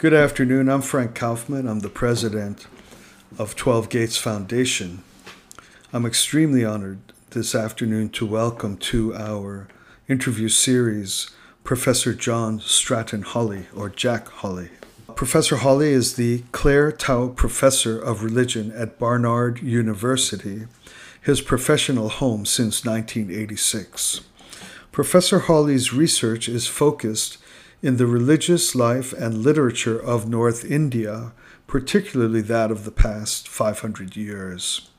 Good afternoon. I'm Frank Kaufman. I'm the president of 12 Gates Foundation. I'm extremely honored this afternoon to welcome to our interview series Professor John Stratton Hawley, or Jack Hawley. Professor Hawley is the Claire Tow Professor of Religion at Barnard University, his professional home since 1986. Professor Hawley's research is focused in the religious life and literature of North India, particularly that of the past 500 years.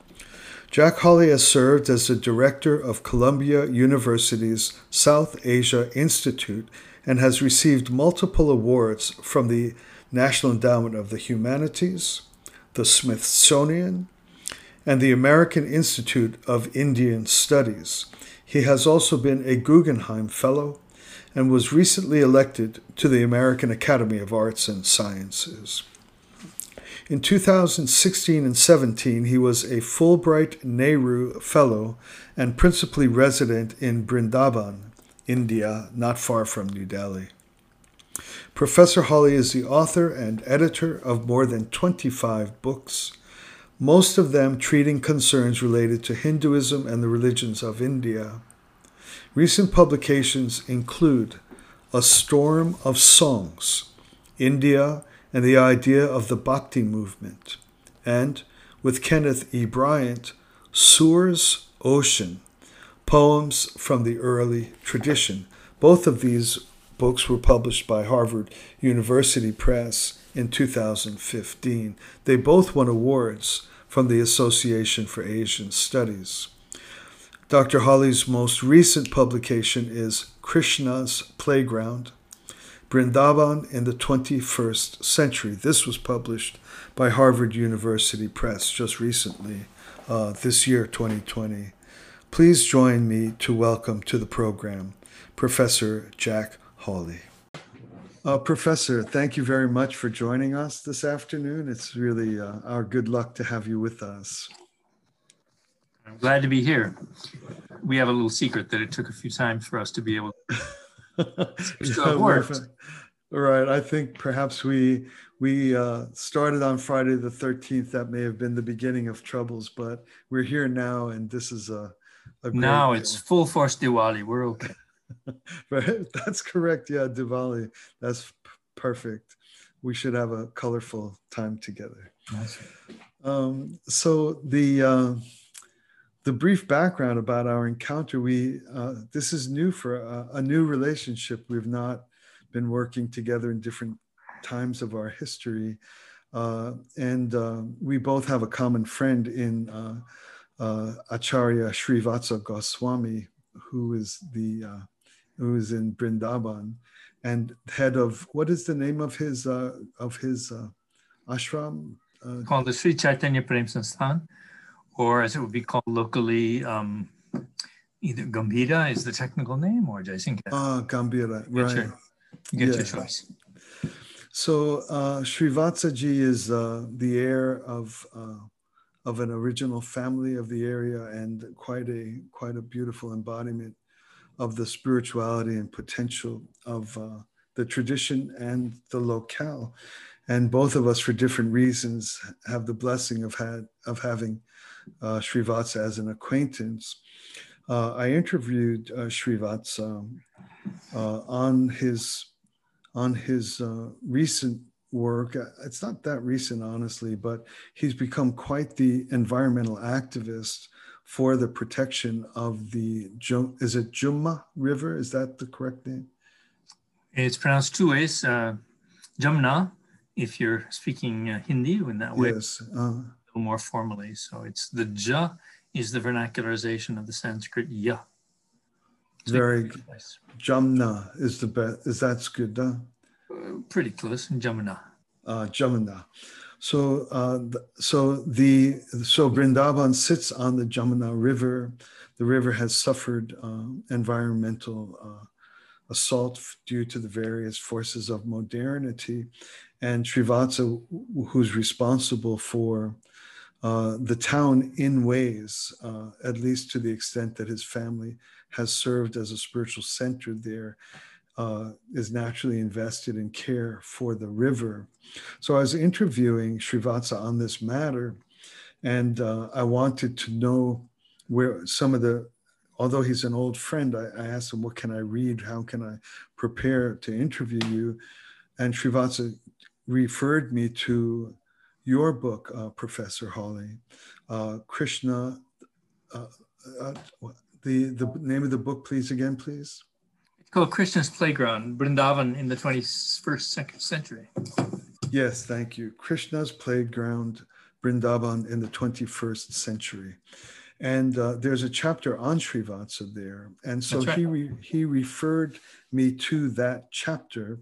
Jack Hawley has served as the director of Columbia University's South Asia Institute and has received multiple awards from the National Endowment of the Humanities, the Smithsonian, and the American Institute of Indian Studies. He has also been a Guggenheim Fellow and was recently elected to the American Academy of Arts and Sciences. In 2016 and 17, he was a Fulbright Nehru Fellow and principally resident in Brindaban, India, not far from New Delhi. Professor Hawley is the author and editor of more than 25 books, most of them treating concerns related to Hinduism and the religions of India. Recent publications include A Storm of Songs, India and the Idea of the Bhakti Movement, and, with Kenneth E. Bryant, Sur's Ocean, Poems from the Early Tradition. Both of these books were published by Harvard University Press in 2015. They both won awards from the Association for Asian Studies. Dr. Hawley's most recent publication is Krishna's Playground Brindavan in the 21st Century. This was published by Harvard University Press just recently, uh, this year, 2020. Please join me to welcome to the program Professor Jack Hawley. Uh, Professor, thank you very much for joining us this afternoon. It's really uh, our good luck to have you with us. I'm glad to be here. We have a little secret that it took a few times for us to be able to yeah, worked. Right. I think perhaps we we uh, started on Friday the 13th. That may have been the beginning of troubles, but we're here now, and this is a, a now it's full force Diwali. We're okay. right. That's correct. Yeah, Diwali. That's perfect. We should have a colorful time together. Nice. Um, so the uh, the brief background about our encounter, we uh, this is new for a, a, new relationship. We've not been working together in different times of our history, uh, and uh, we both have a common friend in uh, uh, Acharya Srivatsa Goswami, who is the uh, who is in Brindaban, and head of what is the name of his of his ashram? Called the Sri Chaitanya Prem Sansthan or as it would be called locally, um, either Gambhira is the technical name, or Jaisinghya. Ah, uh, Gambhira, right. Get your, you get yeah. your choice. So uh, Srivatsaji is uh, the heir of uh, of an original family of the area and quite a quite a beautiful embodiment of the spirituality and potential of uh, the tradition and the locale. And both of us, for different reasons, have the blessing of had of having uh, Srivatsa as an acquaintance. Uh, I interviewed uh, Srivatsa uh, on his on his uh, recent work. It's not that recent, honestly, but he's become quite the environmental activist for the protection of the is it Jumna River? Is that the correct name? It's pronounced two ways. Uh, Jamna, if you're speaking uh, Hindi in that way. Yes. Little more formally. So it's the ja is the vernacularization of the Sanskrit ya. So Very Jamna is the best. Is that good? Huh? Uh, pretty close. Jamuna. Uh, Jamuna. So, uh, so the so Vrindavan sits on the Jamuna River. The river has suffered uh, environmental uh, assault due to the various forces of modernity, and Srivatsa, who's responsible for uh, the town in ways, uh, at least to the extent that his family has served as a spiritual center there, uh, is naturally invested in care for the river. So I was interviewing Srivatsa on this matter, and uh, I wanted to know where some of the, although he's an old friend, I, I, asked him, What can I read? How can I prepare to interview you? And Srivatsa referred me to your book, uh, Professor Hawley, uh, Krishna. Uh, uh, the, the name of the book, please, again, please It's called Krishna's Playground, Vrindavan in the 21st century. Yes, thank you. Krishna's Playground, Vrindavan in the 21st century. And uh, there's a chapter on Srivatsa there. And so right. he, re- he referred me to that chapter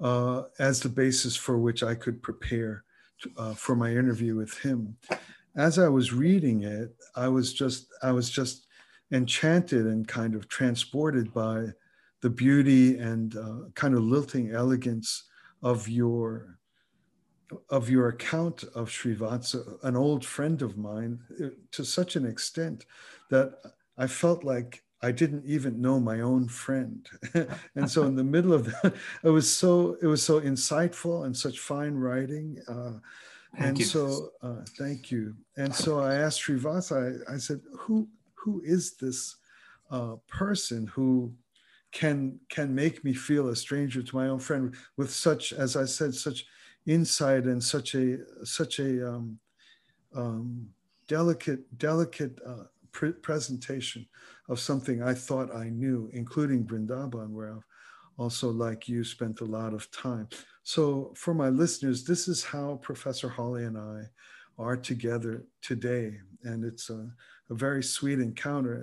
uh, as the basis for which I could prepare uh, for my interview with him. As I was reading it, I was just I was just enchanted and kind of transported by the beauty and uh, kind of lilting elegance of your of your account of Srivatsa, an old friend of mine, uh, to such an extent that I felt like I didn't even know my own friend. and so in the middle of that, it was so it was so insightful and such fine writing. Uh, and so uh, thank you. And so I asked Srivatsa, I, I said, who who is this uh, person who can can make me feel a stranger to my own friend with such as i said such insight and such a such a um, um, delicate delicate uh, pre- presentation of something i thought i knew including Vrindavan where i've also like you spent a lot of time so for my listeners this is how professor Hawley and i are together today and it's a, a very sweet encounter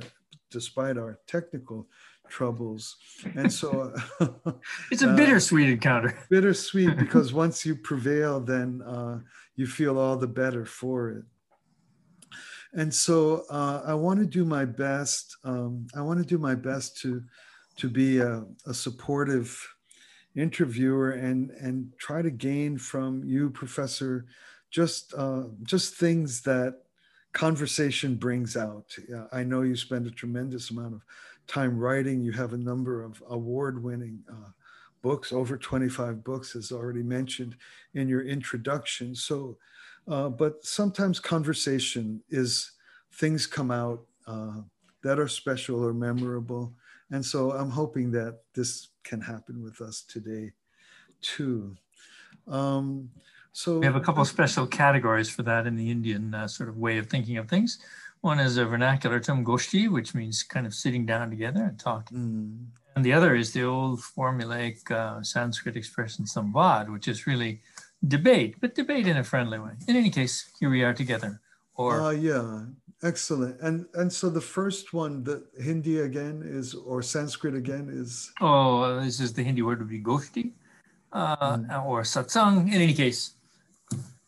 despite our technical troubles. And so it's a uh, bittersweet encounter. bittersweet because once you prevail, then uh, you feel all the better for it. And so uh, I want to do my best. Um, I want to do my best to to be a, a supportive interviewer and and try to gain from you, Professor, just uh, just things that conversation brings out. I know you spend a tremendous amount of time writing. You have a number of award winning uh, books, over 25 books, as already mentioned in your introduction. So, uh, but sometimes conversation is things come out uh, that are special or memorable. And so I'm hoping that this can happen with us today too. Um, so we have a couple of special categories for that in the Indian uh, sort of way of thinking of things. One is a vernacular term goshti, which means kind of sitting down together and talking. Mm. And the other is the old formulaic uh, Sanskrit expression samvad, which is really debate, but debate in a friendly way. In any case, here we are together. Or uh, yeah, excellent. And and so the first one, the Hindi again is, or Sanskrit again is. Oh, this is the Hindi word would be goshti, uh, mm. or satsang. In any case.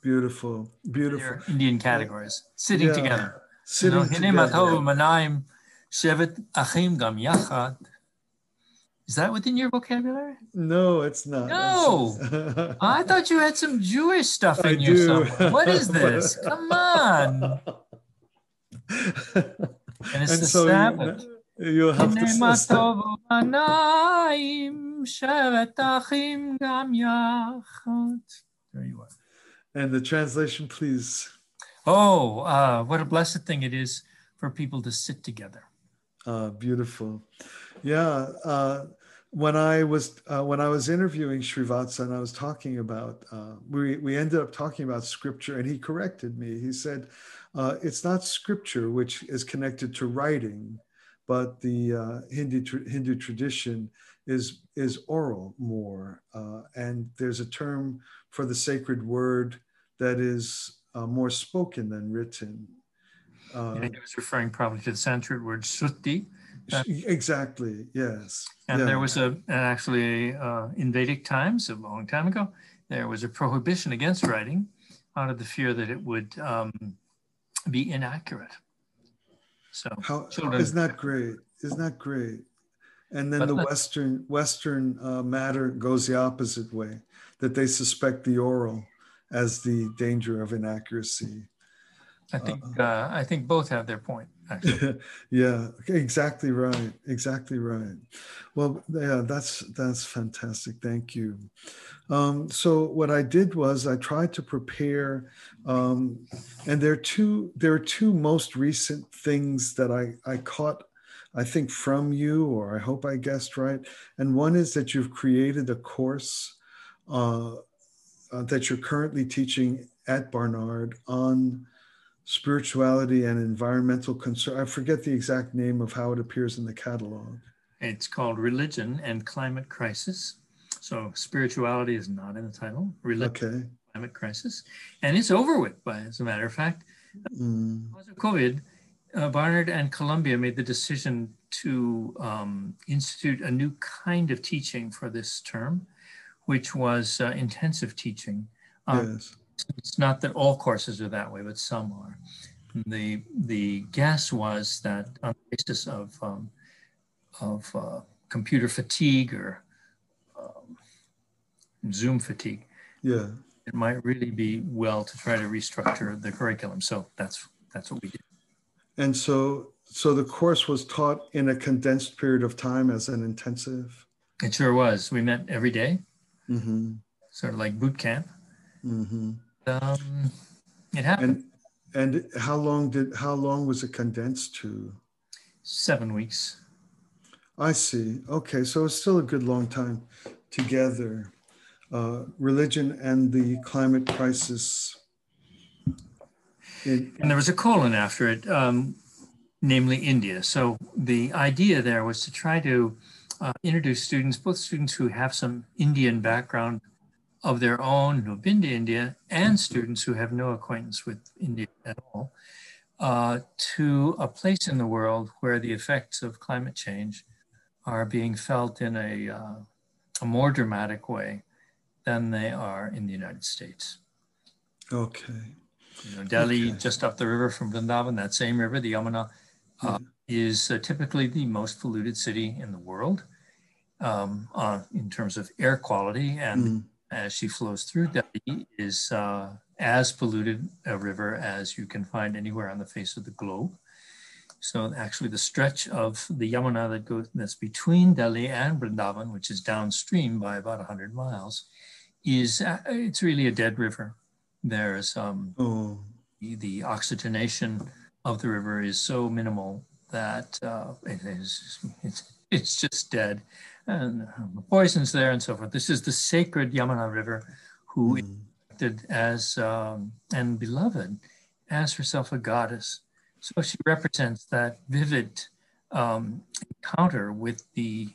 Beautiful, beautiful. Indian categories, sitting yeah. together sitting together. Is that within your vocabulary? No, it's not. No, I thought you had some Jewish stuff in I you. Somewhere. What is this? Come on. And it's and the so Sabbath. You, you'll have to. There you are. And the translation, please. Oh, uh, what a blessed thing it is for people to sit together. Uh, beautiful. Yeah. Uh, when I was uh, when I was interviewing Srivatsa and I was talking about uh, we we ended up talking about scripture and he corrected me. He said uh, it's not scripture which is connected to writing, but the uh, Hindu tra- Hindu tradition is is oral more, uh, and there's a term for the sacred word that is uh, more spoken than written. And he was referring probably to the Sanskrit word shruti. Exactly, yes. And yeah. there was a, actually uh, in Vedic times, a long time ago, there was a prohibition against writing out of the fear that it would um, be inaccurate. So How, children, isn't that great? Isn't that great? And then the Western Western uh, matter goes the opposite way, that they suspect the oral as the danger of inaccuracy. I think uh, uh, I think both have their point. yeah, exactly right. Exactly right. Well, yeah, that's that's fantastic. Thank you. Um, so what I did was I tried to prepare, um, and there are two there are two most recent things that I I caught. I think from you, or I hope I guessed right. And one is that you've created a course uh, uh, that you're currently teaching at Barnard on spirituality and environmental concern. I forget the exact name of how it appears in the catalog. It's called Religion and Climate Crisis. So spirituality is not in the title. Religion, okay. Climate Crisis, and it's over with. By as a matter of fact, mm. because of COVID, uh, Barnard and Columbia made the decision to um, institute a new kind of teaching for this term, which was uh, intensive teaching. Um, yes it's not that all courses are that way, but some are. The the guess was that on the basis of um, of uh, computer fatigue or um, Zoom fatigue, yeah, it might really be well to try to restructure the curriculum. So that's that's what we did. And so so the course was taught in a condensed period of time as an intensive. It sure was. We met every day, mm-hmm. sort of like boot camp. Mm-hmm um, it happened. And, and how long did how long was it condensed to? Seven weeks. I see. Okay, so it's still a good long time together. Uh, religion and the climate crisis. and there was a colon after it, um, namely India. So the idea there was to try to uh, introduce students, both students who have some Indian background of their own who've been to India and students who have no acquaintance with India at all uh, to a place in the world where the effects of climate change are being felt in a, uh, a more dramatic way than they are in the United States. Okay. You know, Delhi, okay. just up the river from Vrindavan, that same river, the Yamuna, uh, is uh, typically the most polluted city in the world um, uh, in terms of air quality and mm as she flows through Delhi is uh, as polluted a river as you can find anywhere on the face of the globe. So actually the stretch of the Yamuna that goes that's between Delhi and Vrindavan, which is downstream by about 100 miles, is uh, it's really a dead river. There's um, oh. the, the, oxygenation of the river is so minimal that uh, it is it's, it's just dead and um, poisons there and so forth. This is the sacred Yamuna River, who mm. acted as um, and beloved as herself a goddess. So she represents that vivid um, encounter with the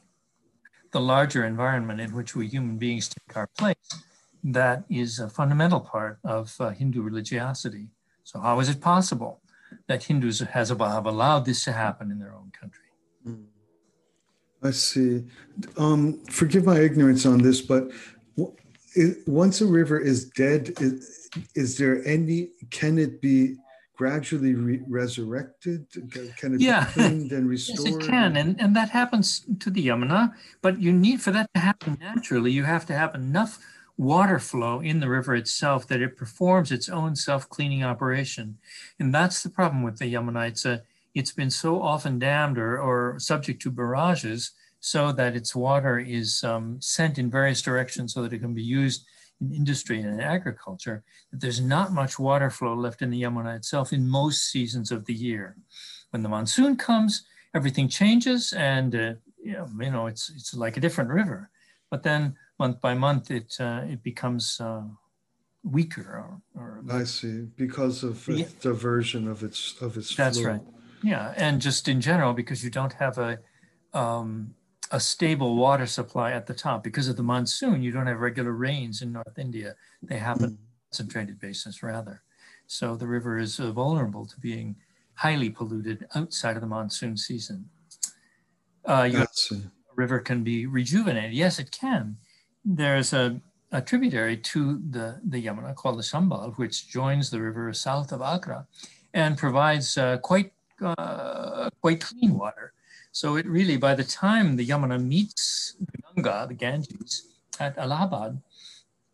the larger environment in which we human beings take our place. That is a fundamental part of uh, Hindu religiosity. So how is it possible that Hindus has, have allowed this to happen in their own country? I see. Um, forgive my ignorance on this, but once a river is dead, is, is there any? Can it be gradually re- resurrected? Can it yeah. be cleaned and restored? yes, it can, and and that happens to the Yamuna. But you need for that to happen naturally. You have to have enough water flow in the river itself that it performs its own self-cleaning operation, and that's the problem with the Yamuna. It's a it's been so often dammed or, or subject to barrages so that its water is um, sent in various directions so that it can be used in industry and in agriculture, that there's not much water flow left in the Yamuna itself in most seasons of the year. When the monsoon comes, everything changes and uh, you, know, it's, it's like a different river. But then month by month, it, uh, it becomes uh, weaker. Or, or, I see, because of the diversion of its, of its That's flow. right. Yeah, and just in general, because you don't have a um, a stable water supply at the top because of the monsoon, you don't have regular rains in North India. They happen mm. concentrated basis rather. So the river is uh, vulnerable to being highly polluted outside of the monsoon season. Uh, your river can be rejuvenated. Yes, it can. There's a, a tributary to the, the Yamuna called the Chambal, which joins the river south of Agra and provides uh, quite uh, quite clean water. So it really, by the time the Yamuna meets the Ganga, the Ganges, at Allahabad,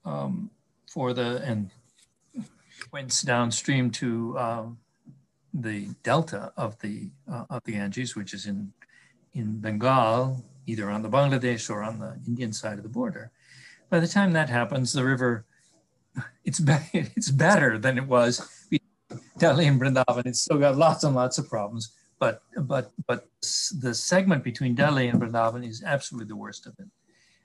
um, for the and went downstream to um, the delta of the uh, of the Ganges, which is in in Bengal, either on the Bangladesh or on the Indian side of the border. By the time that happens, the river it's be- it's better than it was Delhi and Vrindavan. It's still got lots and lots of problems, but but but the segment between Delhi and Vrindavan is absolutely the worst of it.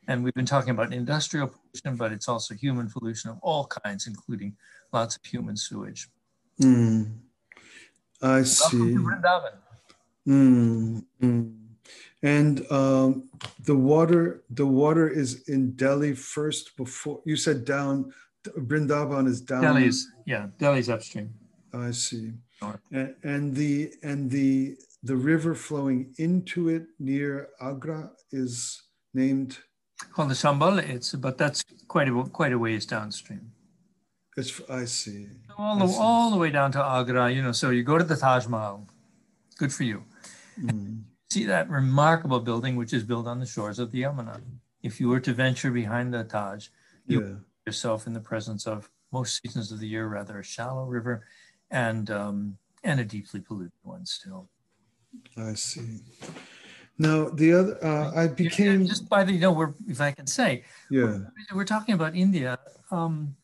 And we've been talking about industrial pollution, but it's also human pollution of all kinds, including lots of human sewage. Mm, I see. Mm, mm. And um, the water, the water is in Delhi first before you said down. Brindavan is down. Delhi's yeah, Delhi's upstream. I see. And, and the and the the river flowing into it near Agra is named called the Chambal. It's but that's quite a quite a ways downstream. It's I see. All the I see. all the way down to Agra, you know. So you go to the Taj Mahal. Good for you. Mm. See that remarkable building, which is built on the shores of the Yamuna. If you were to venture behind the Taj, you yeah. yourself in the presence of most seasons of the year rather a shallow river, and um, and a deeply polluted one still. I see. Now the other, uh, I became just by the you know, we're if I can say, yeah, we're, we're talking about India, um,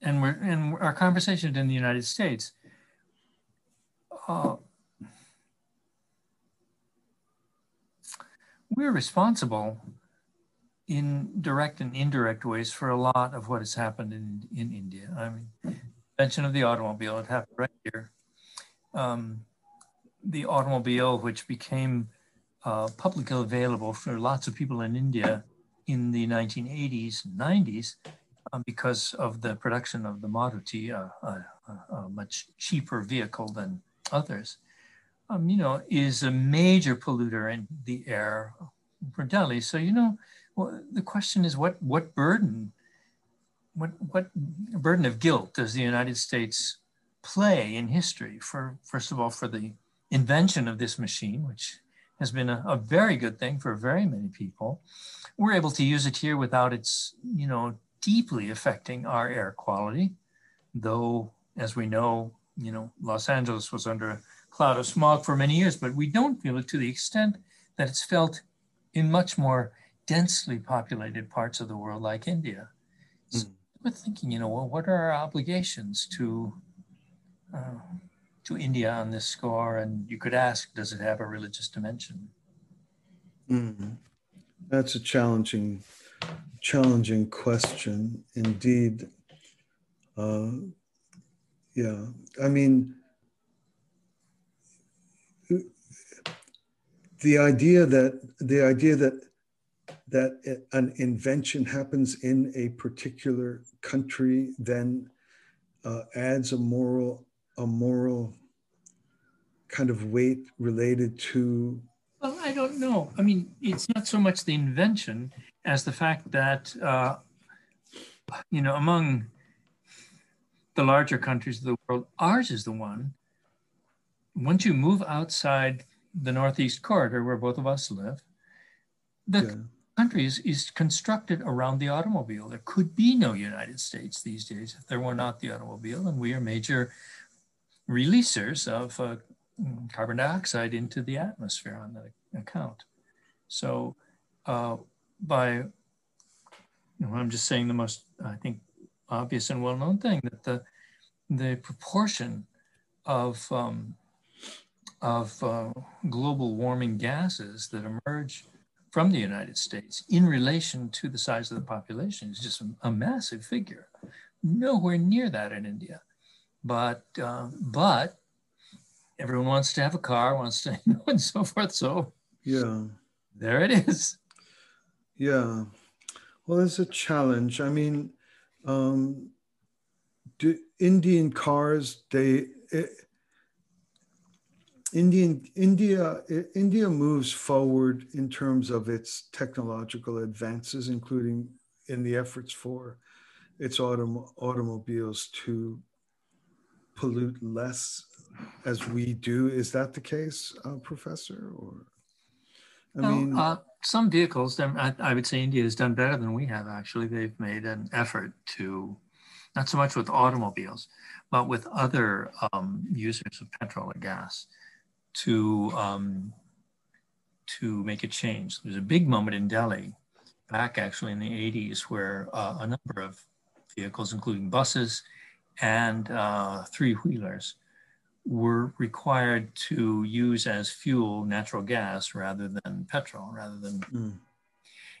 and we're and our conversation in the United States. Uh, we're responsible in direct and indirect ways for a lot of what has happened in, in India. I mean, mention of the automobile, it happened right here. Um, the automobile, which became uh, publicly available for lots of people in India in the 1980s, 90s, um, because of the production of the Maruti, uh, a, a, much cheaper vehicle than others, um, you know, is a major polluter in the air for Delhi. So, you know, well, the question is what, what burden, what, what burden of guilt does the United States play in history for, first of all, for the invention of this machine, which has been a, a, very good thing for very many people. We're able to use it here without its, you know, deeply affecting our air quality. Though, as we know, you know, Los Angeles was under a cloud of smog for many years, but we don't feel it to the extent that it's felt in much more densely populated parts of the world like India. So mm. we're thinking, you know, well, what are our obligations to uh, to India on this score? And you could ask, does it have a religious dimension? Mm. That's a challenging, challenging question indeed. Uh, yeah, I mean, the idea that the idea that that an invention happens in a particular country then uh, adds a moral a moral kind of weight related to well i don't know i mean it's not so much the invention as the fact that uh, you know among the larger countries of the world ours is the one once you move outside the northeast corridor where both of us live the yeah. Country is, is constructed around the automobile there could be no united states these days if there were not the automobile and we are major releasers of uh, carbon dioxide into the atmosphere on that account. So uh, by, I'm just saying the most, I think, obvious and well-known thing that the, the proportion of, um, of uh, global warming gases that emerge from the United States in relation to the size of the population is just a, massive figure. Nowhere near that in India. But uh, but everyone wants to have a car, wants to, you know, and so forth. So yeah, there it is. Yeah, well, it's a challenge. I mean, um, do Indian cars they. It, Indian India India moves forward in terms of its technological advances, including in the efforts for its autom- automobiles to pollute less as we do. Is that the case, uh, Professor? Or I well, mean, uh, some vehicles. I, I, would say India has done better than we have. Actually, they've made an effort to not so much with automobiles, but with other um, users of petrol and gas to, um, to make a change. There's a big moment in Delhi, back actually in the 80s, where uh, a number of vehicles, including buses and uh, three wheelers, were required to use as fuel natural gas rather than petrol, rather than. Mm.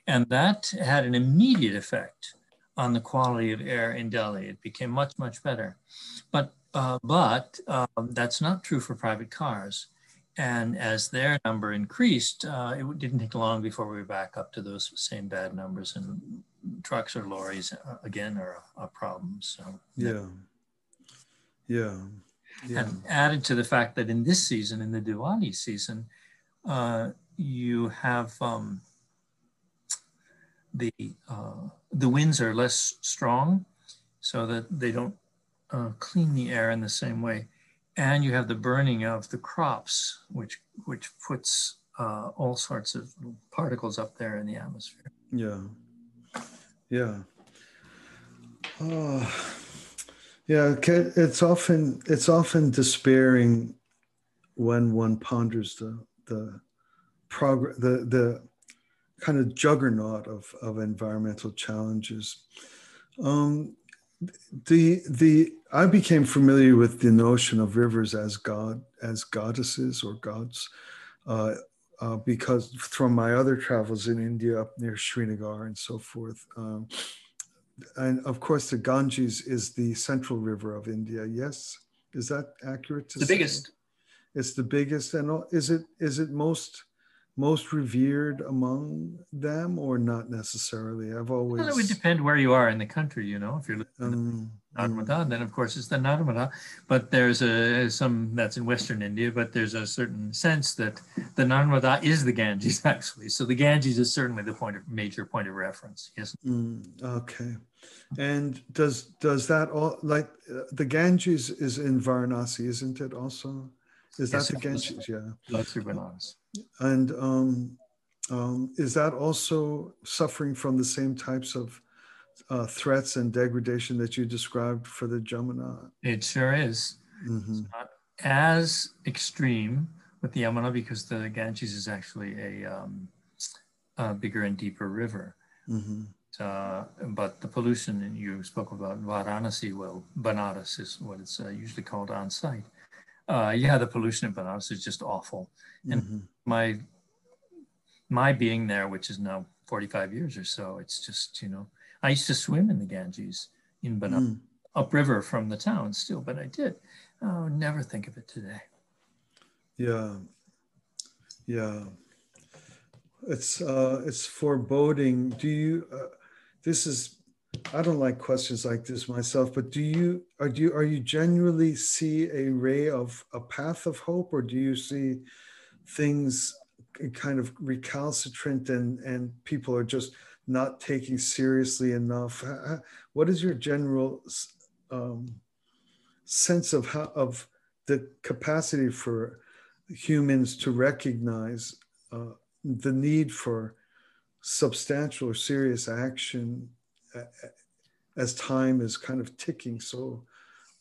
And that had an immediate effect on the quality of air in Delhi. It became much, much better. But, uh, but um, that's not true for private cars. And as their number increased, uh, it didn't take long before we were back up to those same bad numbers. And trucks or lorries, uh, again, are a, a problem. So, yeah. Yeah. Yeah. And added to the fact that in this season, in the Diwali season, uh, you have um, the uh, the winds are less strong, so that they don't uh, clean the air in the same way, and you have the burning of the crops, which which puts uh, all sorts of particles up there in the atmosphere. Yeah, yeah. Oh. Yeah, it's often it's often despairing when one ponders the the progress the the kind of juggernaut of of environmental challenges. Um, the the I became familiar with the notion of rivers as god as goddesses or gods uh, uh, because from my other travels in India up near Srinagar and so forth. Um, and of course, the Ganges is the central river of India. Yes, is that accurate? To the say? biggest. It's the biggest, and is it is it most most revered among them, or not necessarily? I've always. Well, it would depend where you are in the country. You know, if you're um, Narmada, um, then of course it's the Narmada. But there's a some that's in Western India, but there's a certain sense that the Narmada is the Ganges actually. So the Ganges is certainly the point of major point of reference. Yes. Mm, okay. And does does that all like uh, the Ganges is in Varanasi, isn't it? Also, is that yes, the Ganges? Yeah. That's through Banaras. And um, um, is that also suffering from the same types of uh, threats and degradation that you described for the Jamuna? It sure is. Mm-hmm. not as extreme with the Yamuna because the Ganges is actually a, um, a bigger and deeper river. Mm-hmm. Uh, but the pollution, you spoke about Varanasi, well, Banaras is what it's uh, usually called on site. Uh, yeah, the pollution in Banaras is just awful. And mm-hmm. my my being there, which is now 45 years or so, it's just, you know, I used to swim in the Ganges in Banaras, mm. upriver from the town still, but I did. Oh, never think of it today. Yeah. Yeah. It's uh, it's foreboding. Do you? Uh, this is I don't like questions like this myself, but do you are do you are you genuinely see a ray of a path of hope, or do you see things kind of recalcitrant and and people are just not taking seriously enough? What is your general um, sense of how of the capacity for humans to recognize uh, the need for substantial or serious action as time is kind of ticking so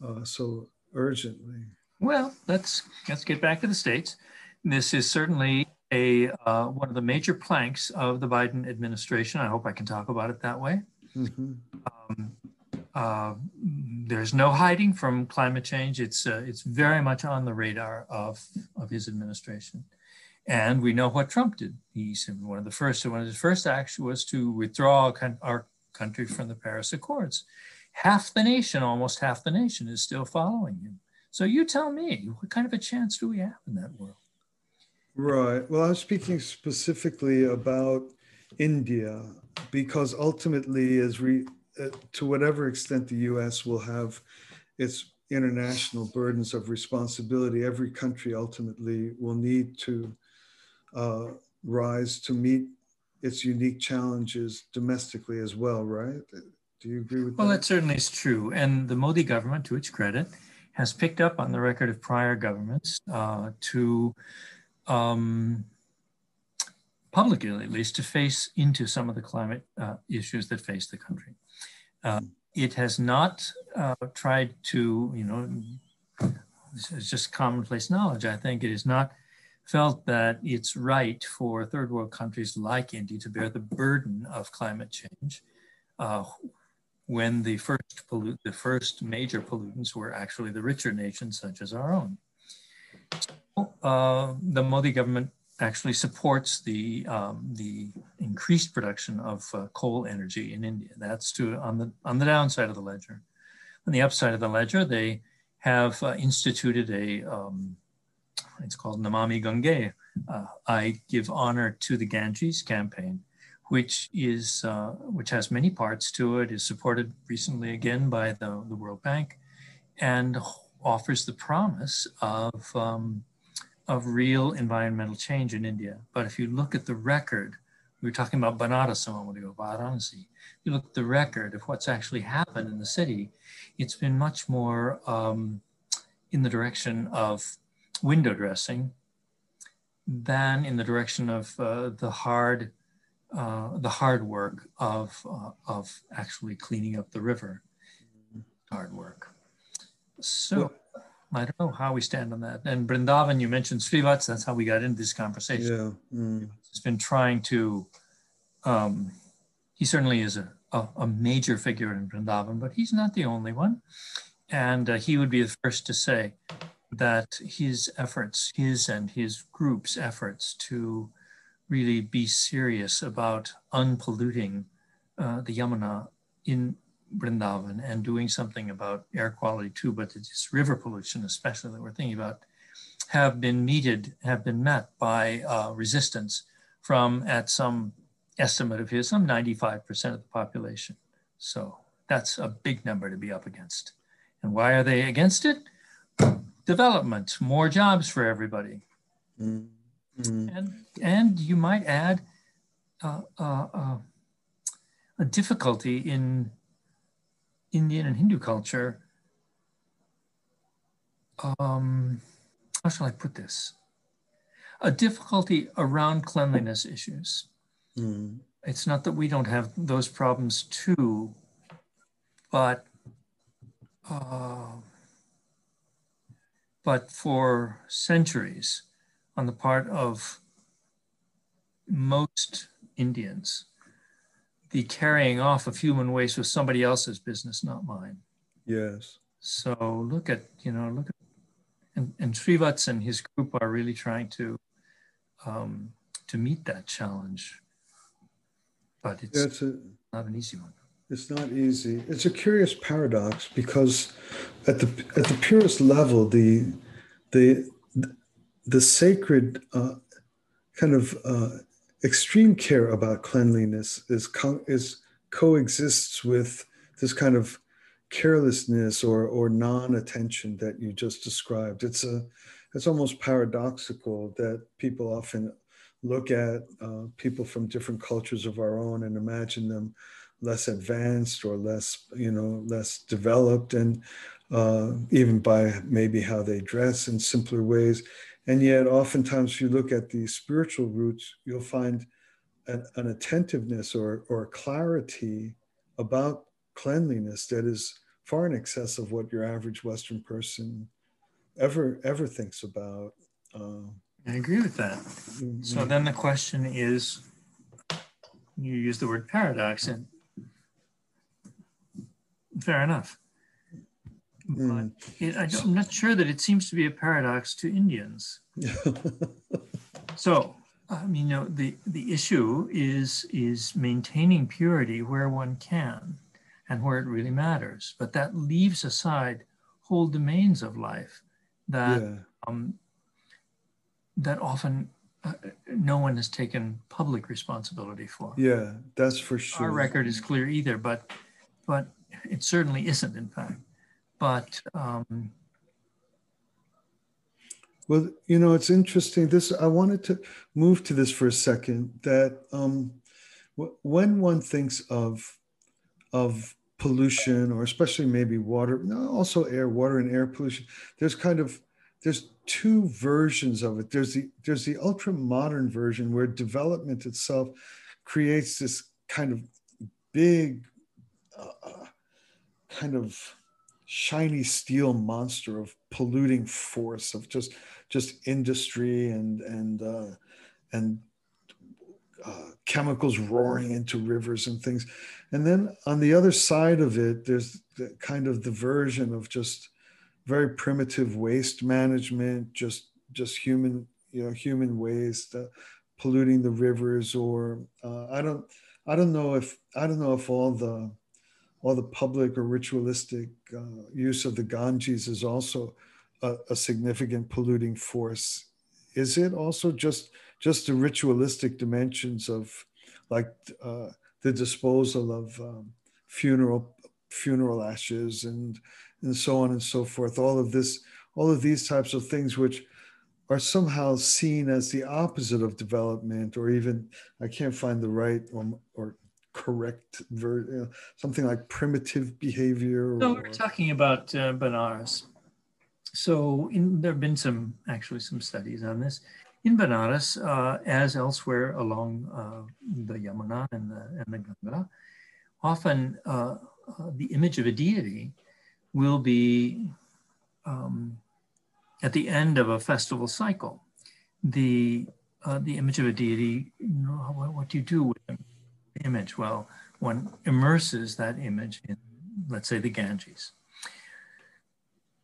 uh, so urgently. Well, let's let's get back to the states. This is certainly a uh, one of the major planks of the Biden administration. I hope I can talk about it that way. Mm-hmm. Um, uh, there's no hiding from climate change. It's uh, it's very much on the radar of of his administration. And we know what Trump did. He's one of the first, one of his first acts was to withdraw our country from the Paris Accords. Half the nation, almost half the nation, is still following him. So you tell me, what kind of a chance do we have in that world? Right. Well, I'm speaking specifically about India because ultimately, as we, uh, to whatever extent the U.S. will have its international burdens of responsibility, every country ultimately will need to uh, rise to meet its unique challenges domestically as well, right? Do you agree with well, that? Well, that certainly is true. And the Modi government, to its credit, has picked up on the record of prior governments uh, to um, publicly, at least, to face into some of the climate uh, issues that face the country. Uh, it has not uh, tried to, you know, it's just commonplace knowledge. I think it has not felt that it's right for third world countries like India to bear the burden of climate change uh, when the first pollute, the first major pollutants were actually the richer nations such as our own. Uh, the Modi government actually supports the um, the increased production of uh, coal energy in India. That's to on the on the downside of the ledger. On the upside of the ledger, they have uh, instituted a um, it's called Namami Gange. Uh, I give honor to the Ganges campaign, which is uh, which has many parts to it. Is supported recently again by the, the World Bank, and offers the promise of um, of real environmental change in India. But if you look at the record, we were talking about Banaras a moment ago, Varanasi. If you look at the record of what's actually happened in the city, it's been much more um, in the direction of window dressing than in the direction of uh, the hard uh, the hard work of uh, of actually cleaning up the river. Hard work. So I don't know how we stand on that. And Brindavan, you mentioned Srivats. That's how we got into this conversation. Yeah. Mm. He's been trying to. Um, he certainly is a, a, a, major figure in Brindavan, but he's not the only one. And uh, he would be the first to say that his efforts, his and his group's efforts to really be serious about unpolluting uh, the Yamuna in Brindavan and doing something about air quality too, but this river pollution, especially that we're thinking about, have been meted, have been met by uh, resistance from, at some estimate of his, some 95% of the population. So that's a big number to be up against. And why are they against it? Development, more jobs for everybody. Mm-hmm. And, and you might add uh, uh, uh a difficulty in Indian and Hindu culture, um, how shall I put this? A difficulty around cleanliness issues. Mm. It's not that we don't have those problems too, but uh, but for centuries, on the part of most Indians, the carrying off of human waste was somebody else's business, not mine. Yes. So look at, you know, look at, and, and Srivats and his group are really trying to, um, to meet that challenge. But it's, yeah, it's a, not an easy one. It's not easy. It's a curious paradox because at the at the purest level, the the the sacred uh, kind of uh, extreme care about cleanliness is is coexists with this kind of carelessness or or non-attention that you just described. It's a it's almost paradoxical that people often look at uh, people from different cultures of our own and imagine them less advanced or less you know less developed and uh, even by maybe how they dress in simpler ways and yet, oftentimes, if you look at the spiritual roots, you'll find an, an attentiveness or, or clarity about cleanliness that is far in excess of what your average Western person ever ever thinks about. Uh, I agree with that. Mm-hmm. So then the question is, you use the word paradox, and fair enough. Mm. It, I am not sure that it seems to be a paradox to Indians. so, I mean, you know, the, the issue is, is maintaining purity where one can and where it really matters. But that leaves aside whole domains of life that, yeah. um, that often uh, no one has taken public responsibility for. Yeah, that's for sure. Our record is clear either, but, but it certainly isn't, in fact but um, well you know it's interesting this i wanted to move to this for a second that um, when one thinks of of pollution or especially maybe water also air water and air pollution there's kind of there's two versions of it. There's the there's the ultra modern version where development itself creates this kind of big uh, kind of shiny steel monster of polluting force of just just industry and and uh, and uh, chemicals roaring into rivers and things. And then on the other side of it there's the, kind of the version of just very primitive waste management just just human you know human waste uh, polluting the rivers or uh, i don't i don't know if i don't know if all the all the public or ritualistic uh, use of the ganges is also a, a, significant polluting force. Is it also just just the ritualistic dimensions of like uh, the disposal of um, funeral funeral ashes and and so on and so forth? All of this all of these types of things which are somehow seen as the opposite of development or even i can't find the right or, or correct ver- something like primitive behavior no or... we're talking about uh, benares. So in, there have been some actually some studies on this. In benares uh, as elsewhere along uh, the yamuna and the, and the ganga often uh, uh, the image of a deity will be um, at the end of a festival cycle, the uh, the image of a deity. You know, what, what do you do with the image? Well, one immerses that image in, let's say, the Ganges.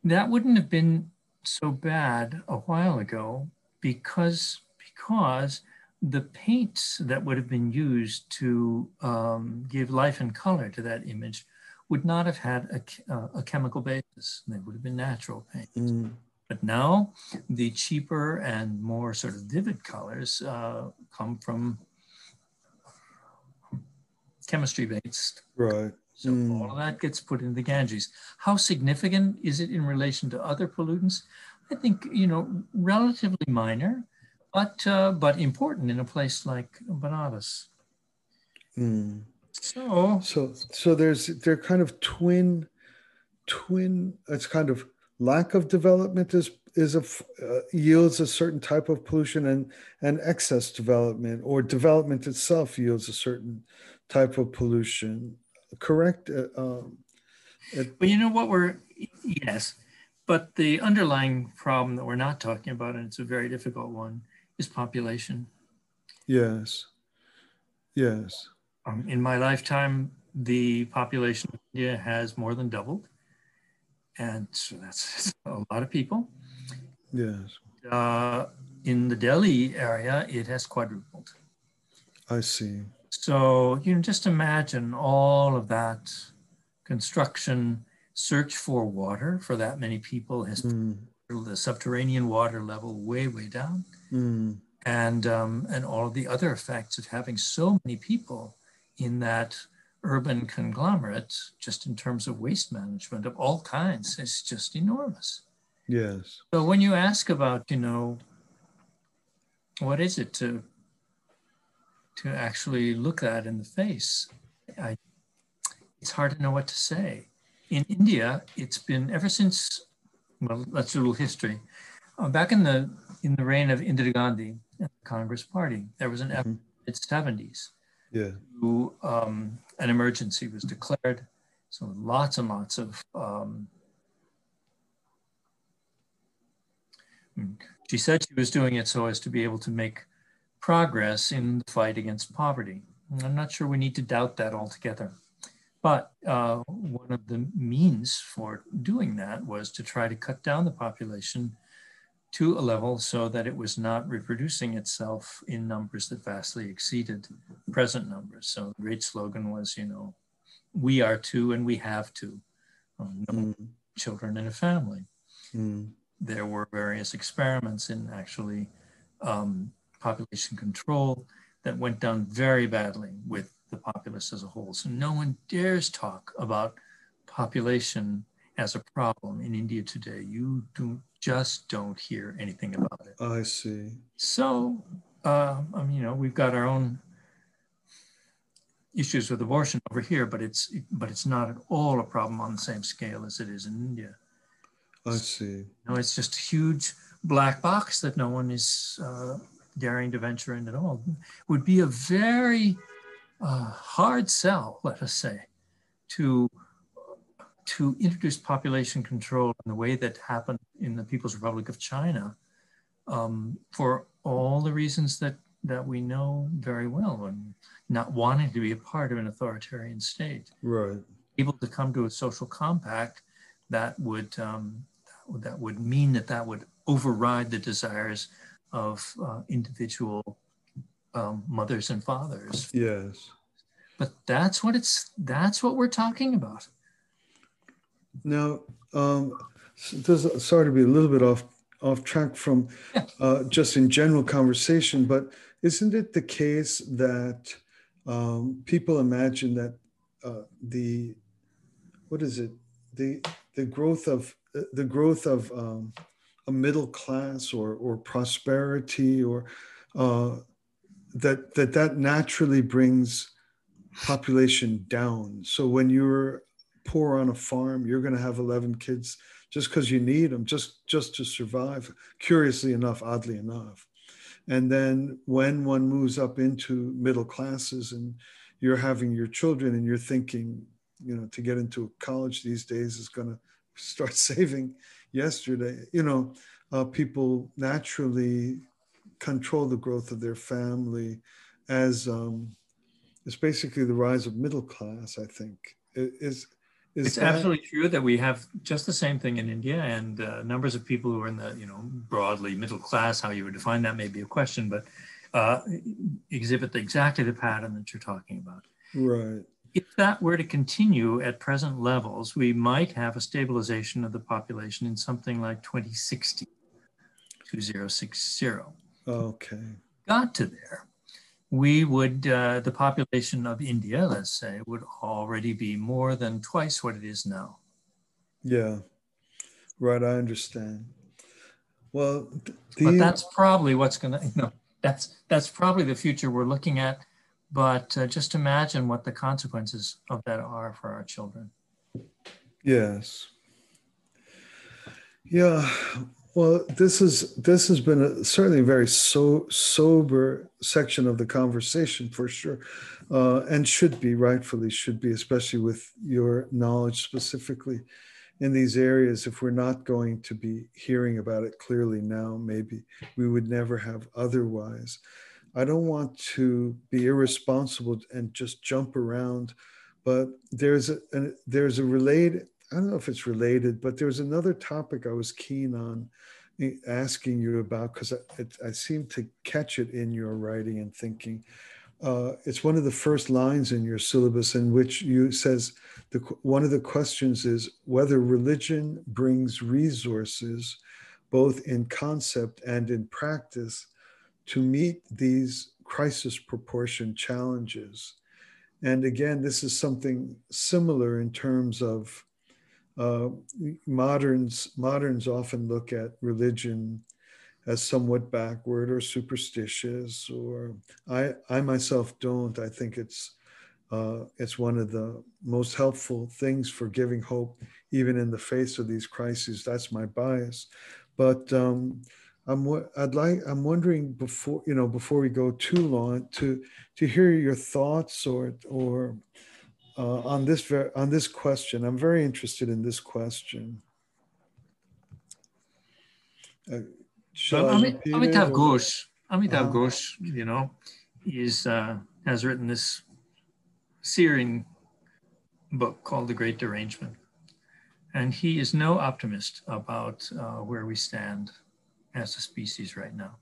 That wouldn't have been so bad a while ago because because the paints that would have been used to um, give life and color to that image would not have had a, uh, a chemical basis. They would have been natural paints. Mm. But now the cheaper and more sort of vivid colors uh, come from chemistry based. Right. So mm. all of that gets put in the Ganges. How significant is it in relation to other pollutants? I think, you know, relatively minor, but uh, but important in a place like Benares. Mm. So so so there's they're kind of twin twin it's kind of lack of development is is a uh, yields a certain type of pollution and and excess development or development itself yields a certain type of pollution correct uh, um, it, well you know what we're yes but the underlying problem that we're not talking about and it's a very difficult one is population yes yes um, in my lifetime the population of india has more than doubled and so that's a lot of people. Yes. Uh, in the Delhi area, it has quadrupled. I see. So you know, just imagine all of that construction, search for water for that many people has mm. the subterranean water level way, way down, mm. and um, and all of the other effects of having so many people in that urban conglomerate, just in terms of waste management of all kinds, is just enormous. Yes. So when you ask about, you know, what is it to to actually look that in the face, I, it's hard to know what to say. In India, it's been ever since. Well, let's do a little history. Uh, back in the in the reign of Indira Gandhi and the Congress Party, there was an effort mm-hmm. in the 70s yeah. to um, an emergency was declared. So lots and lots of. Um, she said she was doing it so as to be able to make progress in the fight against poverty. I'm not sure we need to doubt that altogether. But uh, one of the means for doing that was to try to cut down the population to a level so that it was not reproducing itself in numbers that vastly exceeded present numbers. So the great slogan was, you know, we are two and we have two, um, no mm. children in a family. Mm. There were various experiments in actually um, population control that went down very badly with the populace as a whole. So no one dares talk about population as a problem in India today. You do just don't hear anything about it. I see. So, uh, I mean, you know, we've got our own issues with abortion over here, but it's but it's not at all a problem on the same scale as it is in India. I see. You know, it's just a huge black box that no one is uh, daring to venture in at all. Would be a very uh, hard sell, let us say, to to introduce population control in the way that happened in the People's Republic of China um, for all the reasons that, that we know very well and not wanting to be a part of an authoritarian state. Right. Able to come to a social compact that would um, that would mean that that would override the desires of uh, individual um, mothers and fathers. Yes. But that's what it's that's what we're talking about. Now, um, this, sorry to be a little bit off off track from uh, just in general conversation, but isn't it the case that um, people imagine that uh, the what is it the the growth of the growth of um, a middle class or or prosperity or uh, that that that naturally brings population down. So when you're poor on a farm, you're going to have 11 kids just because you need them, just just to survive. Curiously enough, oddly enough, and then when one moves up into middle classes and you're having your children and you're thinking, you know, to get into college these days is going to start saving yesterday. You know, uh, people naturally control the growth of their family as um, it's basically the rise of middle class. I think it is is it's that... absolutely true that we have just the same thing in India, and uh, numbers of people who are in the you know broadly middle class. How you would define that may be a question, but uh, exhibit exactly the pattern that you're talking about. Right. If that were to continue at present levels, we might have a stabilization of the population in something like 2060, 2060. Okay. Got to there we would, uh, the population of India, let's say, would already be more than twice what it is now. Yeah, right. I understand. Well, but that's probably what's going to, you know, that's that's probably the future we're looking at. But uh, just imagine what the consequences of that are for our children. Yes. Yeah. Well, this is this has been a, certainly a very so sober section of the conversation for sure, uh, and should be rightfully should be, especially with your knowledge specifically in these areas. If we're not going to be hearing about it clearly now, maybe we would never have otherwise. I don't want to be irresponsible and just jump around, but there's a, a there's a related I don't know if it's related, but there's another topic I was keen on asking you about because I, I, seem to catch it in your writing and thinking. Uh, it's one of the first lines in your syllabus in which you says the one of the questions is whether religion brings resources both in concept and in practice to meet these crisis proportion challenges. And again this is something similar in terms of uh, moderns moderns often look at religion as somewhat backward or superstitious or i i myself don't. I think it's uh, it's one of the most helpful things for giving hope even in the face of these crises. That's my bias. But um, I'm I'd like I'm wondering before you know before we go too long to to hear your thoughts or or uh, on this ver- on this question. I'm very interested in this question. Uh, Amit, Amitav Ghosh, Amitav uh, Ghosh, you know, is uh, has written this searing book called The Great Derangement, and he is no optimist about uh, where we stand as a species right now.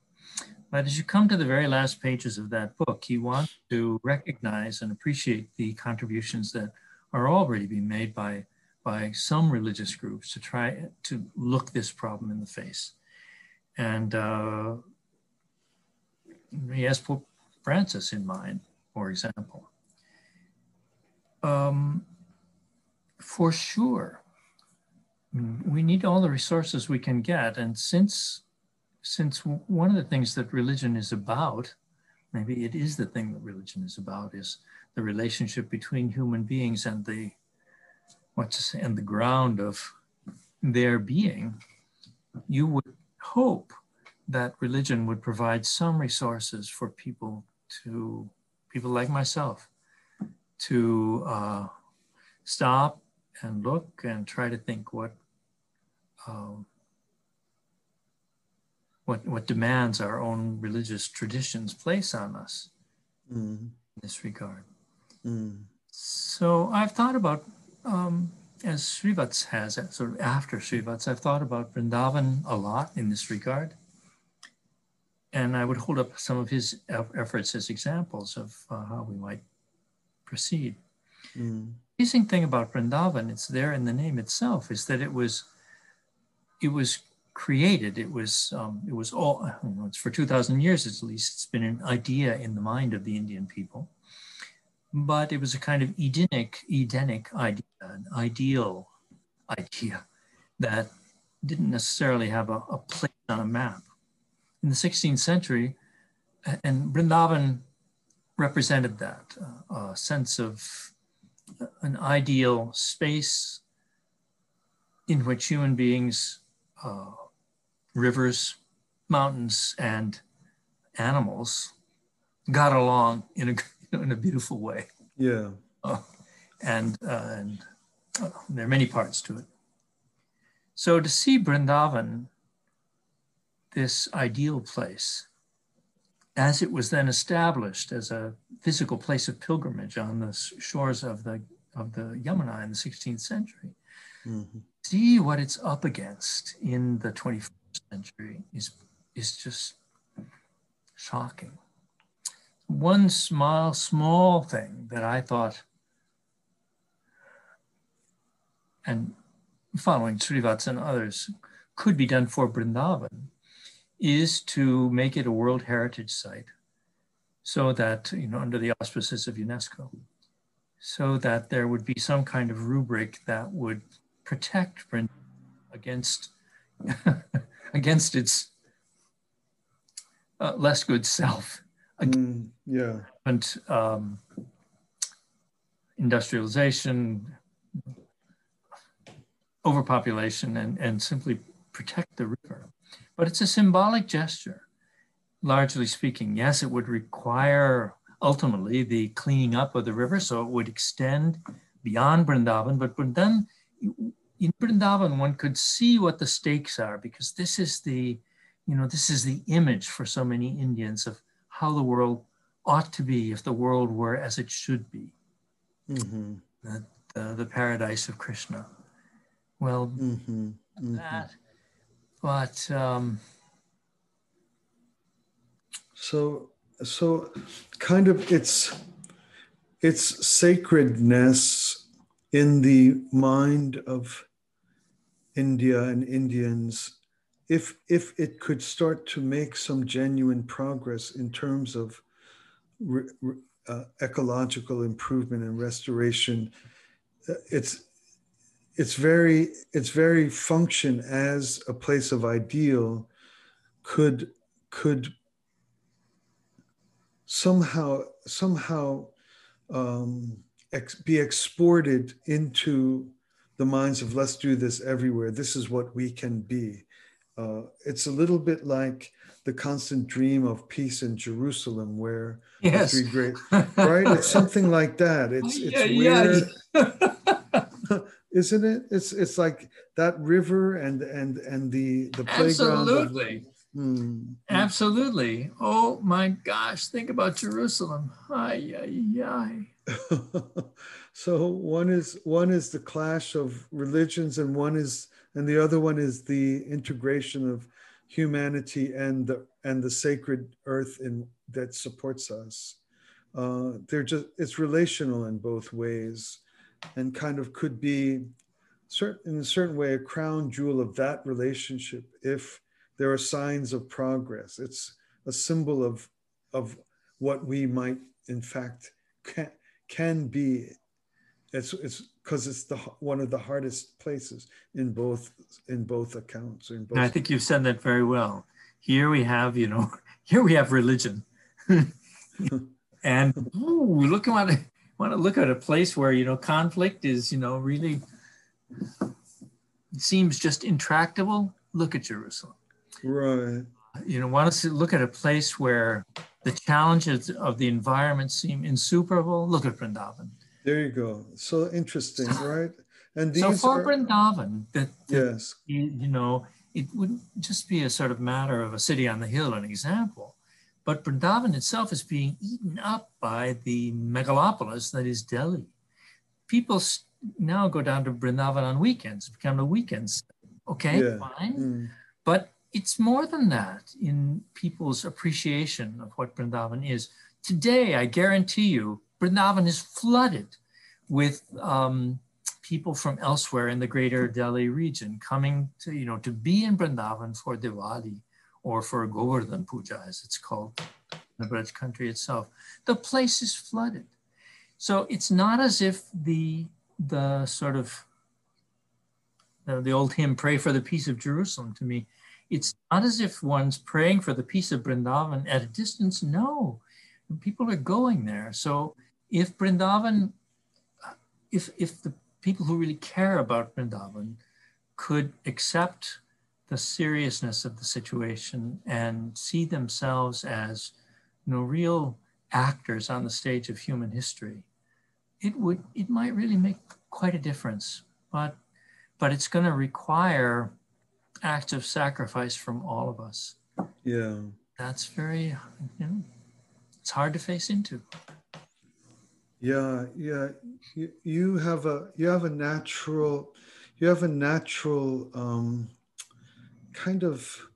But as you come to the very last pages of that book, he wants to recognize and appreciate the contributions that are already being made by, by some religious groups to try to look this problem in the face. And uh, he has Pope Francis in mind, for example. Um, for sure, we need all the resources we can get. And since since one of the things that religion is about, maybe it is the thing that religion is about, is the relationship between human beings and the what to say and the ground of their being, you would hope that religion would provide some resources for people to people like myself to uh, stop and look and try to think what um, what what demands our own religious traditions place on us mm. in this regard. Mm. So I've thought about, um, as Srivats has, sort of after Srivats, I've thought about Vrindavan a lot in this regard. And I would hold up some of his efforts as examples of uh, how we might proceed. Mm. The amazing thing about Vrindavan, it's there in the name itself, is that it was, it was created. It was, um, it was all, it's for 2,000 years at least, it's been an idea in the mind of the Indian people. But it was a kind of Edenic, Edenic idea, an ideal idea that didn't necessarily have a, a place on a map. In the 16th century, and Vrindavan represented that uh, a sense of an ideal space in which human beings uh, rivers, mountains, and animals got along in a, in a beautiful way. Yeah. Uh, and uh, and uh, there are many parts to it. So to see Brindavan, this ideal place, as it was then established as a physical place of pilgrimage on the shores of the of the Yamuna in the 16th century, mm-hmm. see what it's up against in the 21st century is, is just shocking. One small, small thing that I thought, and following Srivats and others, could be done for Brindavan is to make it a World Heritage Site so that, you know, under the auspices of UNESCO, so that there would be some kind of rubric that would protect Brindavan against against its uh, less good self. Mm, yeah. And um, industrialization, overpopulation, and, and simply protect the river. But it's a symbolic gesture, largely speaking. Yes, it would require ultimately the cleaning up of the river, so it would extend beyond Brindavan. But then in Vrindavan, one could see what the stakes are because this is the, you know, this is the image for so many Indians of how the world ought to be if the world were as it should be. Mm-hmm. The, the, the, paradise of Krishna. Well, mm-hmm. Mm-hmm. that, but. Um, so, so kind of it's, it's sacredness in the mind of India and Indians, if if it could start to make some genuine progress in terms of re, uh, ecological improvement and restoration, uh, it's it's very its very function as a place of ideal could could somehow somehow um, ex, be exported into the minds of let's do this everywhere. This is what we can be. Uh, it's a little bit like the constant dream of peace in Jerusalem, where yes. three great right. It's something like that. It's it's yeah, yeah. isn't it? It's it's like that river and and and the the playground. Absolutely. Of, Mm. Absolutely. Oh my gosh, think about Jerusalem. Ay, ay, ay. So one is one is the clash of religions and one is and the other one is the integration of humanity and the and the sacred earth in that supports us. Uh, they're just it's relational in both ways and kind of could be certain in a certain way a crown jewel of that relationship if there are signs of progress. It's a symbol of, of what we might, in fact, can, can be. It's it's because it's the one of the hardest places in both in both accounts. In both I think you've said that very well. Here we have, you know, here we have religion, and ooh, look at want to look at a place where you know conflict is you know really seems just intractable. Look at Jerusalem. Right. You know, want to look at a place where the challenges of the environment seem insuperable? Look at Vrindavan. There you go. So interesting, right? And so these for are Vrindavan, that, that yes, you, you know, it wouldn't just be a sort of matter of a city on the hill, an example, but Vrindavan itself is being eaten up by the megalopolis that is Delhi. People now go down to Vrindavan on weekends, become a weekend. Okay, Yeah. fine. Mm. But it's more than that in people's appreciation of what Vrindavan is. Today, I guarantee you, Vrindavan is flooded with um, people from elsewhere in the greater Delhi region coming to, you know, to be in Vrindavan for Diwali or for Govardhan Puja, as it's called in the Braj country itself. The place is flooded. So it's not as if the, the sort of, the, old hymn, Pray for the Peace of Jerusalem to me, it's not as if one's praying for the peace of Brindavan at a distance. No, people are going there. So if Brindavan, if if the people who really care about Brindavan could accept the seriousness of the situation and see themselves as you know real actors on the stage of human history, it would it might really make quite a difference. But but it's going to require acts of sacrifice from all of us. yeah. That's very, you know, it's hard to face into. Yeah, yeah. You, you have a you have a natural you have a natural um, kind of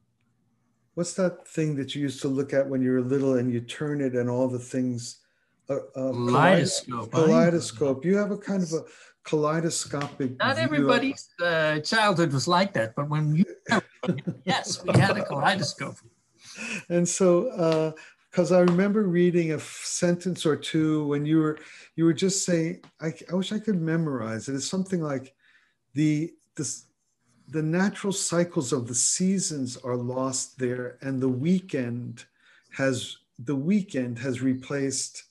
what's that thing that you used to look at when you were little and you turn it and all the things uh, uh, Kaleidoscope. kaleidoscope. You have a kind of a kaleidoscopic. Not everybody's uh, childhood was like that, but when you, yes, we had a kaleidoscope. and so because i remember reading a sentence or two when you were you were just saying I, I wish i could memorize it. It's something like the this the natural cycles of the seasons are lost there and the weekend has the weekend has replaced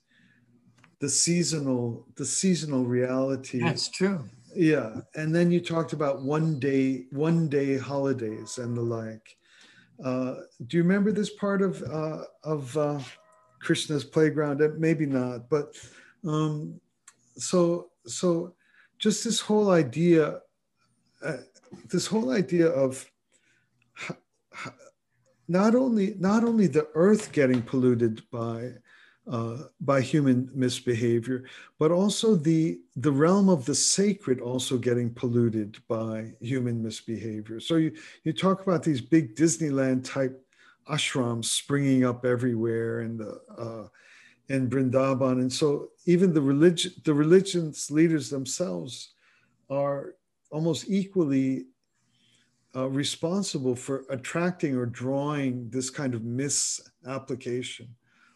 the seasonal the seasonal reality. That's true. yeah. And then you talked about one day one day holidays and the like uh, do you remember this part of uh, of uh, krishna's playground? Uh, maybe not but um, so so just this whole idea uh, this whole idea of not only not only the earth getting polluted by uh, by human misbehavior, but also the the realm of the sacred also getting polluted by human misbehavior. So you you talk about these big Disneyland type ashrams springing up everywhere in the uh, in Brindaban, and so even the religion the religions leaders themselves are almost equally uh, responsible for attracting or drawing this kind of misapplication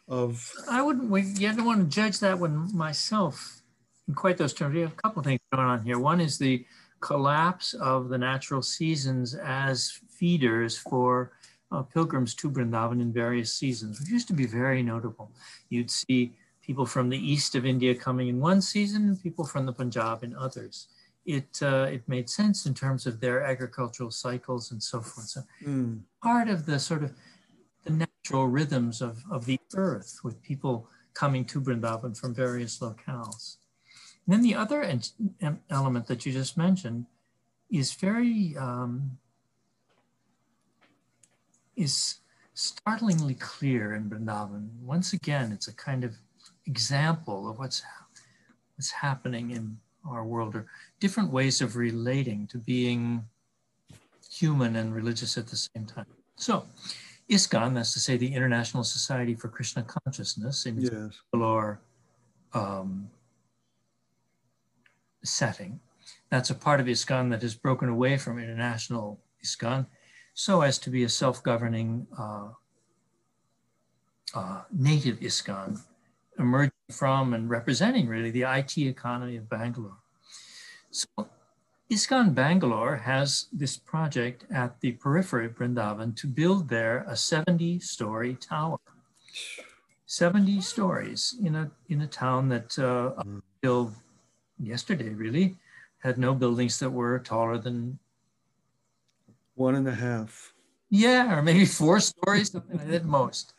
of I wouldn't, we, you don't want to judge that one myself in quite those terms. We have a couple of things going on here. One is the collapse of the natural seasons as feeders for uh, pilgrims to Vrindavan in various seasons, which used to be very notable. You'd see people from the east of India coming in one season and people from the Punjab in others. It, uh, it made sense in terms of their agricultural cycles and so forth. So Mm, part of the sort of the natural rhythms of, of the earth with people coming to Vrindavan from various locales. And then the other en- element that you just mentioned is very, um, is startlingly clear in Vrindavan. Once again, it's a kind of example of what's, what's happening in our world or different ways of relating to being human and religious at the same time. So, ISKCON, that's to say the International Society for Krishna Consciousness in its yes. Bangalore um, setting, that's a part of ISKCON that has broken away from international ISKCON so as to be a self-governing uh, uh, native ISKCON emerging from and representing really the IT economy of Bangalore. So ISKCON Bangalore has this project at the periphery of Brindavan to build there a 70 story tower. 70 stories in a, in a town that uh, until yesterday really had no buildings that were taller than, One and a half. yeah, or maybe four stories, something like at most.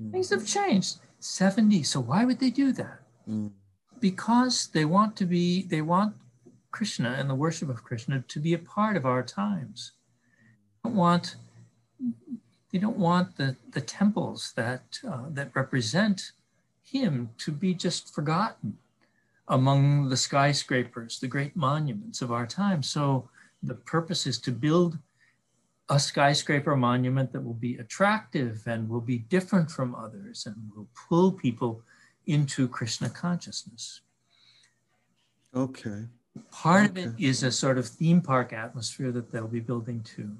Mm, Things have changed. 70. So why would they do that? mm, because they want to be they want Krishna and the worship of Krishna to be a part of our times. They don't want, they don't want the, the temples that, uh, that represent him to be just forgotten among the skyscrapers, the great monuments of our time. So the purpose is to build a skyscraper monument that will be attractive and will be different from others and will pull people into Krishna consciousness. Okay. Part okay. of it is a sort of theme park atmosphere that they'll be building too.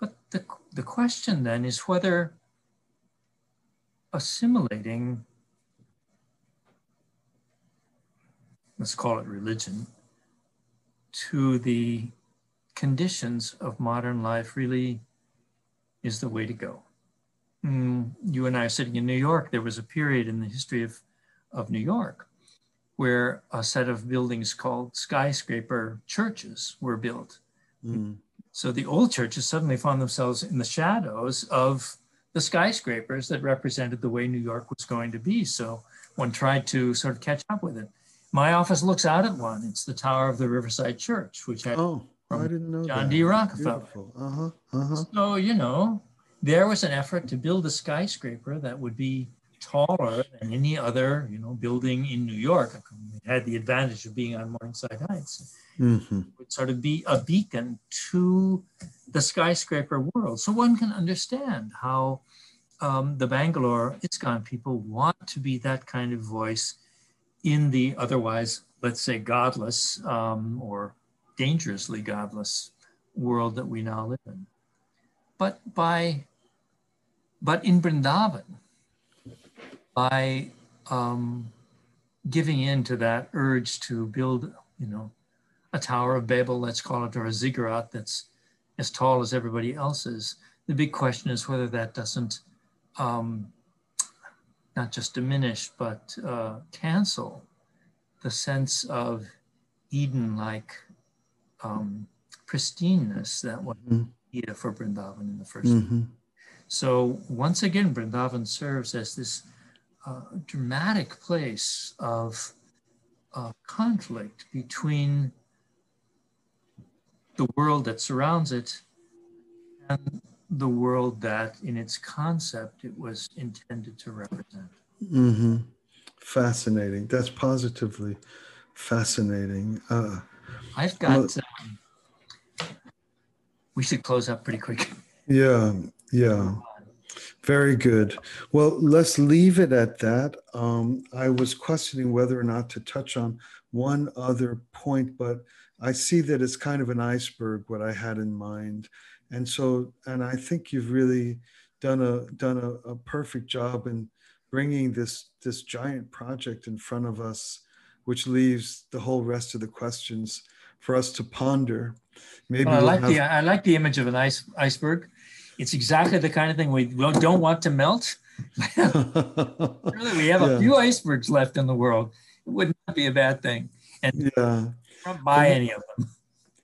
But the, the question then is whether assimilating, let's call it religion, to the conditions of modern life really is the way to go. Mm, you and I are sitting in New York. There was a period in the history of, of New York where a set of buildings called skyscraper churches were built. Mm. So the old churches suddenly found themselves in the shadows of the skyscrapers that represented the way New York was going to be. So one tried to sort of catch up with it. My office looks out at one. It's the tower of the Riverside Church, which had oh, I didn't know John that. D. Rockefeller. Uh-huh. Uh-huh. So, you know, there was an effort to build a skyscraper that would be taller than any other, you know, building in New York. It had the advantage of being on Morningside Heights. Mm-hmm. It would sort of be a beacon to the skyscraper world. So one can understand how um, the Bangalore ISKCON people want to be that kind of voice in the otherwise, let's say, godless um, or dangerously godless world that we now live in. But by, but in Vrindavan, by um, giving in to that urge to build, you know, a Tower of Babel, let's call it, or a ziggurat that's as tall as everybody else's, the big question is whether that doesn't um, not just diminish, but uh, cancel the sense of Eden-like um, pristineness that was mm-hmm. needed for Vrindavan in the 1st mm-hmm. So once again, Vrindavan serves as this uh, dramatic place of uh, conflict between the world that surrounds it and the world that, in its concept, it was intended to represent. Mm-hmm. Fascinating. That's positively fascinating. Uh, I've got. Well, um, we should close up pretty quick. Yeah, yeah. Very good. Well, let's leave it at that. Um, I was questioning whether or not to touch on one other point, but I see that it's kind of an iceberg what I had in mind, and so and I think you've really done a done a, a perfect job in bringing this this giant project in front of us, which leaves the whole rest of the questions for us to ponder. Maybe well, I like have... the I like the image of an ice iceberg. It's exactly the kind of thing we don't want to melt. really, we have a few icebergs left in the world. It would not be a bad thing. And yeah, don't buy any of them.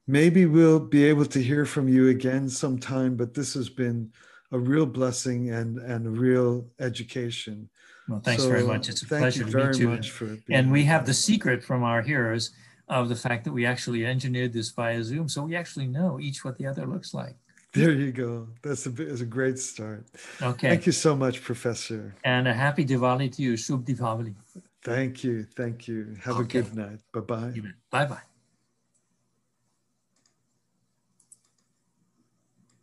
Maybe we'll be able to hear from you again sometime. But this has been a real blessing and and a real education. Well, thanks so, very much. It's a pleasure to meet you. and, and we have the secret from our hearers of the fact that we actually engineered this via Zoom, so we actually know each what the other looks like. There you go. That's a, that's a great start. Okay. Thank you so much, Professor. And a happy Diwali to you. Shubh Diwali. Thank you. Thank you. Have okay. a good night. Bye bye. Bye bye.